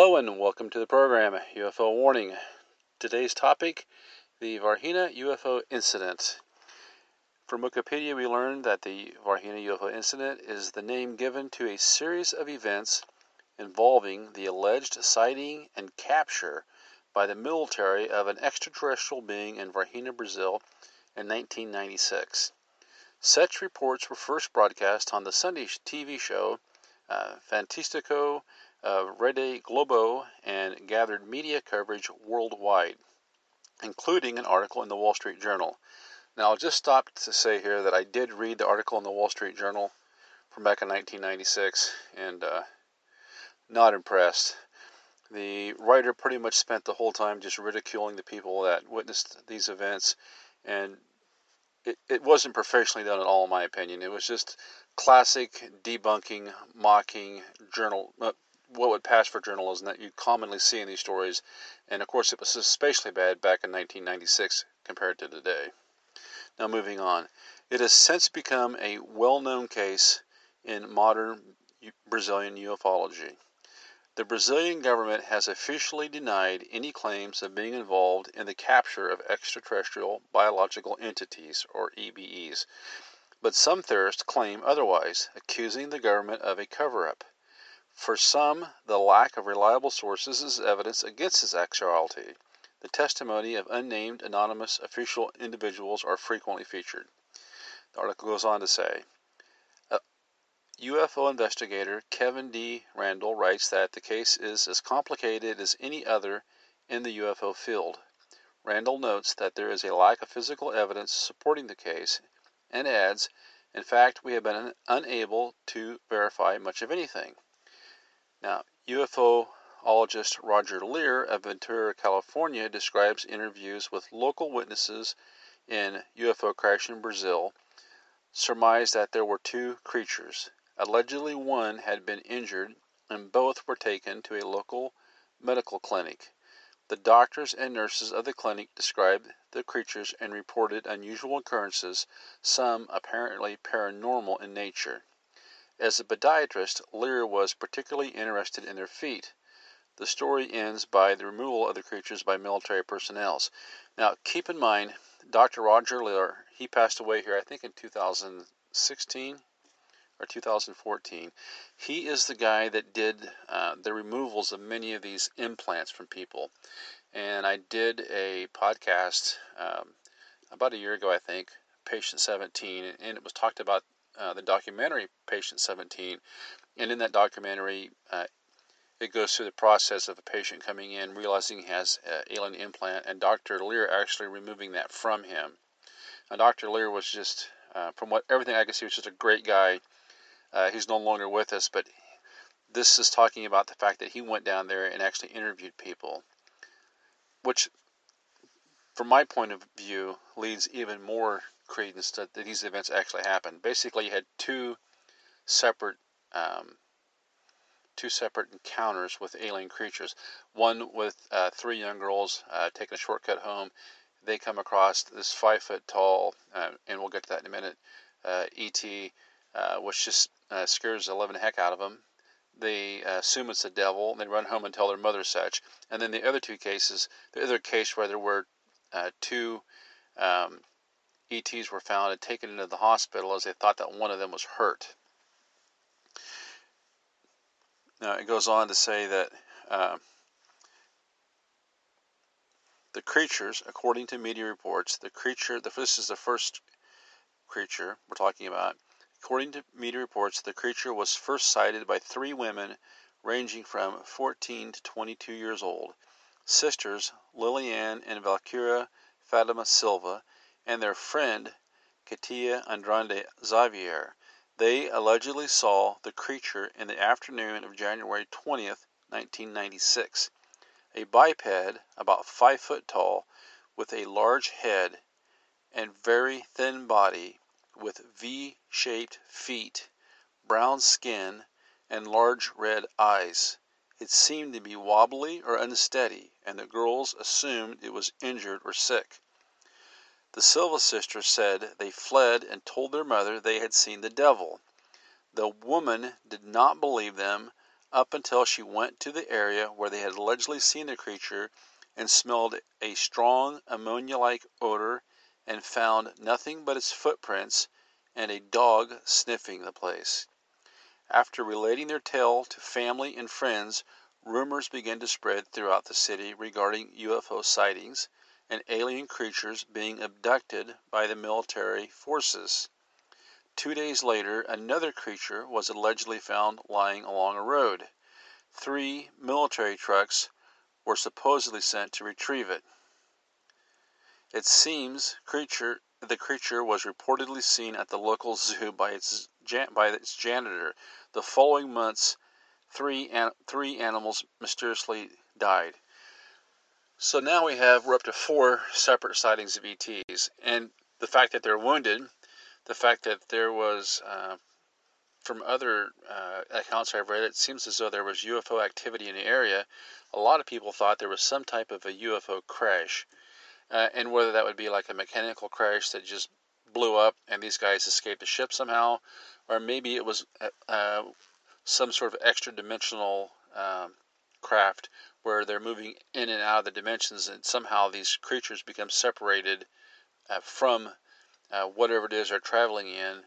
Hello and welcome to the program UFO Warning. Today's topic the Varginha UFO Incident. From Wikipedia, we learned that the Varginha UFO Incident is the name given to a series of events involving the alleged sighting and capture by the military of an extraterrestrial being in Varginha, Brazil in 1996. Such reports were first broadcast on the Sunday TV show uh, Fantastico uh, Rede Globo and gathered media coverage worldwide, including an article in the Wall Street Journal. Now, I'll just stop to say here that I did read the article in the Wall Street Journal from back in 1996 and uh, not impressed. The writer pretty much spent the whole time just ridiculing the people that witnessed these events, and it, it wasn't professionally done at all, in my opinion. It was just classic debunking, mocking journal, uh, what would pass for journalism that you commonly see in these stories. And of course, it was especially bad back in 1996 compared to today. Now, moving on. It has since become a well known case in modern Brazilian ufology. The Brazilian government has officially denied any claims of being involved in the capture of extraterrestrial biological entities, or EBEs, but some theorists claim otherwise, accusing the government of a cover up. For some, the lack of reliable sources is evidence against this actuality. The testimony of unnamed anonymous official individuals are frequently featured. The article goes on to say uh, UFO investigator Kevin D. Randle writes that the case is as complicated as any other in the UFO field. Randle notes that there is a lack of physical evidence supporting the case and adds, In fact, we have been unable to verify much of anything. Now, UFOologist Roger Leir of Ventura, California describes interviews with local witnesses in UFO crash in Brazil surmised that there were two creatures. Allegedly, one had been injured, and both were taken to a local medical clinic. The doctors and nurses of the clinic described the creatures and reported unusual occurrences, some apparently paranormal in nature. As a podiatrist, Leir was particularly interested in their feet. The story ends by the removal of the creatures by military personnel. Now, keep in mind, Dr. Roger Leir, he passed away here, I think, in 2016 or 2014. He is the guy that did uh, the removals of many of these implants from people. And I did a podcast um, about a year ago, I think, Patient 17, and it was talked about uh, the documentary Patient 17. And in that documentary, uh, it goes through the process of a patient coming in, realizing he has an alien implant, and Dr. Leir actually removing that from him. Dr. Leir was just, uh, from what everything I could see, was just a great guy uh, he's no longer with us, but this is talking about the fact that he went down there and actually interviewed people, which, from my point of view, leads even more credence that these events actually happened. Basically, you had two separate um, two separate encounters with alien creatures. One with uh, three young girls uh, taking a shortcut home. They come across this five foot tall, uh, and we'll get to that in a minute, uh, ET, uh, which just uh, scares the living heck out of them. They assume it's the devil, and they run home and tell their mother such. And then the other two cases, the other case where there were two um, ETs were found and taken into the hospital as they thought that one of them was hurt. Now it goes on to say that uh, the creatures, according to media reports, the creature, the, this is the first creature we're talking about, According to media reports, the creature was first sighted by three women ranging from 14 to 22 years old, sisters Liliane and Valquíria Fatima Silva, and their friend Katia Andrade Xavier. They allegedly saw the creature in the afternoon of January 20th, 1996. A biped about 5 foot tall, with a large head and very thin body with V shaped feet, brown skin, and large red eyes. It seemed to be wobbly or unsteady, and the girls assumed it was injured or sick. The Silva sisters said they fled and told their mother they had seen the devil. The woman did not believe them, up until she went to the area where they had allegedly seen the creature and smelled a strong ammonia like odor and found nothing but its footprints and a dog sniffing the place. After relating their tale to family and friends, rumors began to spread throughout the city regarding UFO sightings and alien creatures being abducted by the military forces. Two days later, another creature was allegedly found lying along a road. Three military trucks were supposedly sent to retrieve it. It seems creature the creature was reportedly seen at the local zoo by its by its janitor. The following months, three three animals mysteriously died. So now we have we're up to four separate sightings of ETs, and the fact that they're wounded, the fact that there was uh, from other uh, accounts I've read, it seems as though there was UFO activity in the area. A lot of people thought there was some type of a UFO crash uh, and whether that would be like a mechanical crash that just blew up and these guys escaped the ship somehow, or maybe it was uh, uh, some sort of extra dimensional um, craft where they're moving in and out of the dimensions and somehow these creatures become separated uh, from uh, whatever it is they're traveling in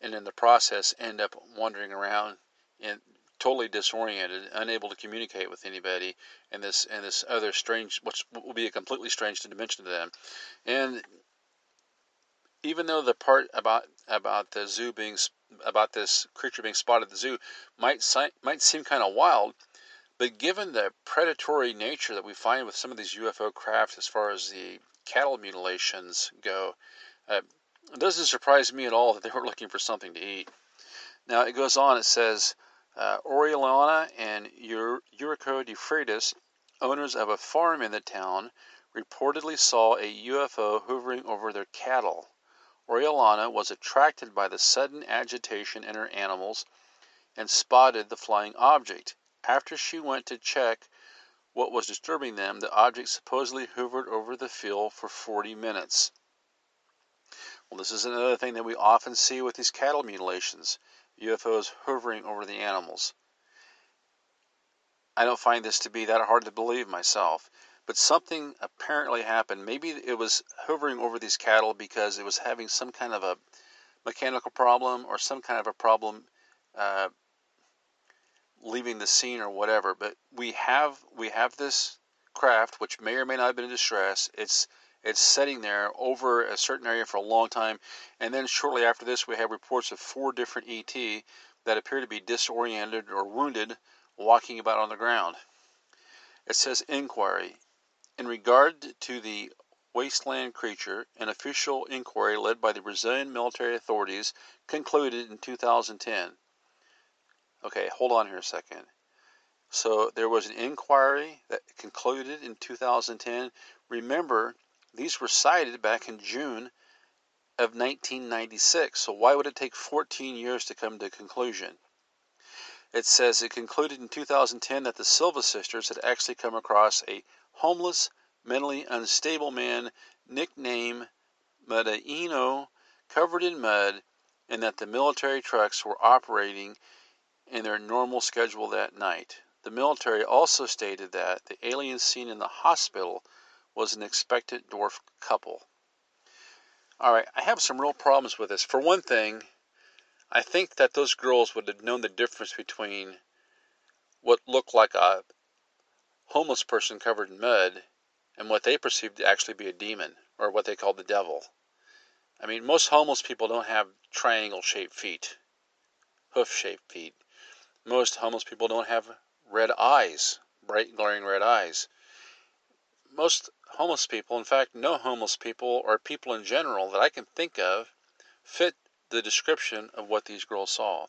and in the process end up wandering around and totally disoriented, unable to communicate with anybody, and this and this other strange, which will be a completely strange dimension to them. And even though the part about about the zoo being about this creature being spotted at the zoo might might seem kind of wild, but given the predatory nature that we find with some of these UFO craft as far as the cattle mutilations go, uh, it doesn't surprise me at all that they were looking for something to eat. Now it goes on. It says uh, Oriolana and Eurico de owners of a farm in the town, reportedly saw a UFO hovering over their cattle. Oriolana was attracted by the sudden agitation in her animals and spotted the flying object. After she went to check what was disturbing them, the object supposedly hovered over the field for 40 minutes. Well, this is another thing that we often see with these cattle mutilations. UFOs hovering over the animals. I don't find this to be that hard to believe myself, but something apparently happened. Maybe it was hovering over these cattle because it was having some kind of a mechanical problem or some kind of a problem uh, leaving the scene or whatever. But we have we have this craft which may or may not have been in distress. It's it's sitting there over a certain area for a long time. And then shortly after this, we have reports of four different ET that appear to be disoriented or wounded walking about on the ground. It says inquiry. In regard to the wasteland creature, an official inquiry led by the Brazilian military authorities concluded in 2010. Okay, hold on here a second. So there was an inquiry that concluded in 2010. Remember, these were cited back in June of 1996, so why would it take 14 years to come to a conclusion? It says it concluded in 2010 that the Silva sisters had actually come across a homeless, mentally unstable man nicknamed Madaino covered in mud and that the military trucks were operating in their normal schedule that night. The military also stated that the alien seen in the hospital was an expectant dwarf couple. All right, I have some real problems with this. For one thing, I think that those girls would have known the difference between what looked like a homeless person covered in mud and what they perceived to actually be a demon or what they called the devil. I mean, most homeless people don't have triangle shaped feet, hoof shaped feet. Most homeless people don't have red eyes, bright, glaring red eyes. Most homeless people, in fact, no homeless people or people in general that I can think of, fit the description of what these girls saw.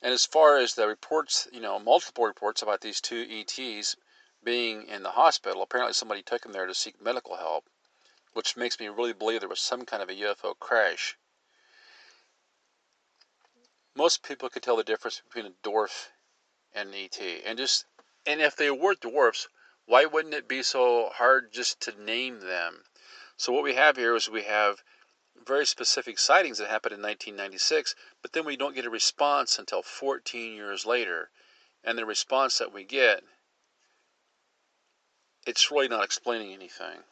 And as far as the reports, you know, multiple reports about these two ETs being in the hospital, apparently somebody took them there to seek medical help, which makes me really believe there was some kind of a UFO crash. Most people could tell the difference between a dwarf and an ET. And just and if they were dwarfs, why wouldn't it be so hard just to name them? So what we have here is we have very specific sightings that happened in 1996, but then we don't get a response until 14 years later. And the response that we get, it's really not explaining anything.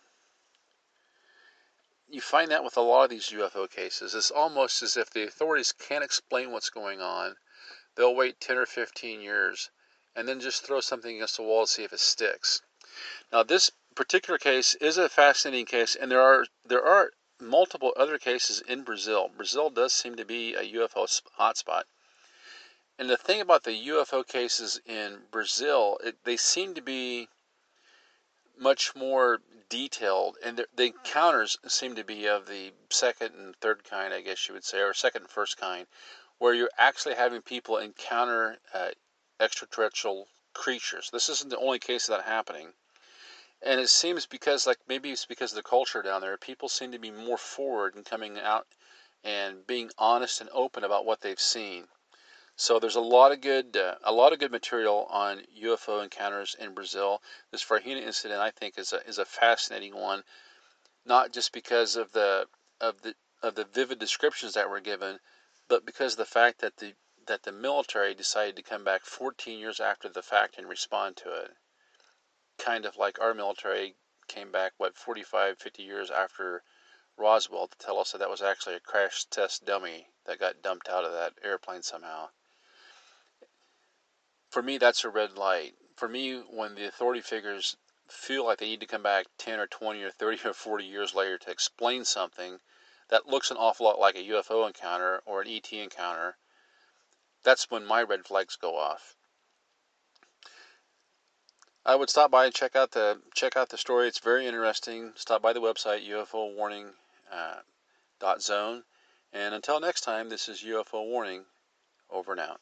You find that with a lot of these UFO cases. It's almost as if the authorities can't explain what's going on. They'll wait 10 or 15 years and then just throw something against the wall to see if it sticks. Now, this particular case is a fascinating case, and there are there are multiple other cases in Brazil. Brazil does seem to be a UFO hotspot. And the thing about the UFO cases in Brazil, it, they seem to be much more detailed, and the encounters seem to be of the second and third kind, I guess you would say, or second and first kind, where you're actually having people encounter uh, extraterrestrial creatures. This isn't the only case of that happening. And it seems because, like, maybe it's because of the culture down there, people seem to be more forward in coming out and being honest and open about what they've seen. So there's a lot of good, uh, a lot of good material on UFO encounters in Brazil. This Varginha incident, I think, is a is a fascinating one, not just because of the of the of the vivid descriptions that were given, but because of the fact that the that the military decided to come back 14 years after the fact and respond to it. Kind of like our military came back, what, 45, 50 years after Roswell to tell us that that was actually a crash test dummy that got dumped out of that airplane somehow. For me, that's a red light. For me, when the authority figures feel like they need to come back 10 or 20 or 30 or 40 years later to explain something that looks an awful lot like a UFO encounter or an ET encounter, that's when my red flags go off. I would stop by and check out the check out the story. It's very interesting. Stop by the website UFO Warning uh, dot zone. And until next time, this is UFO Warning. Over and out.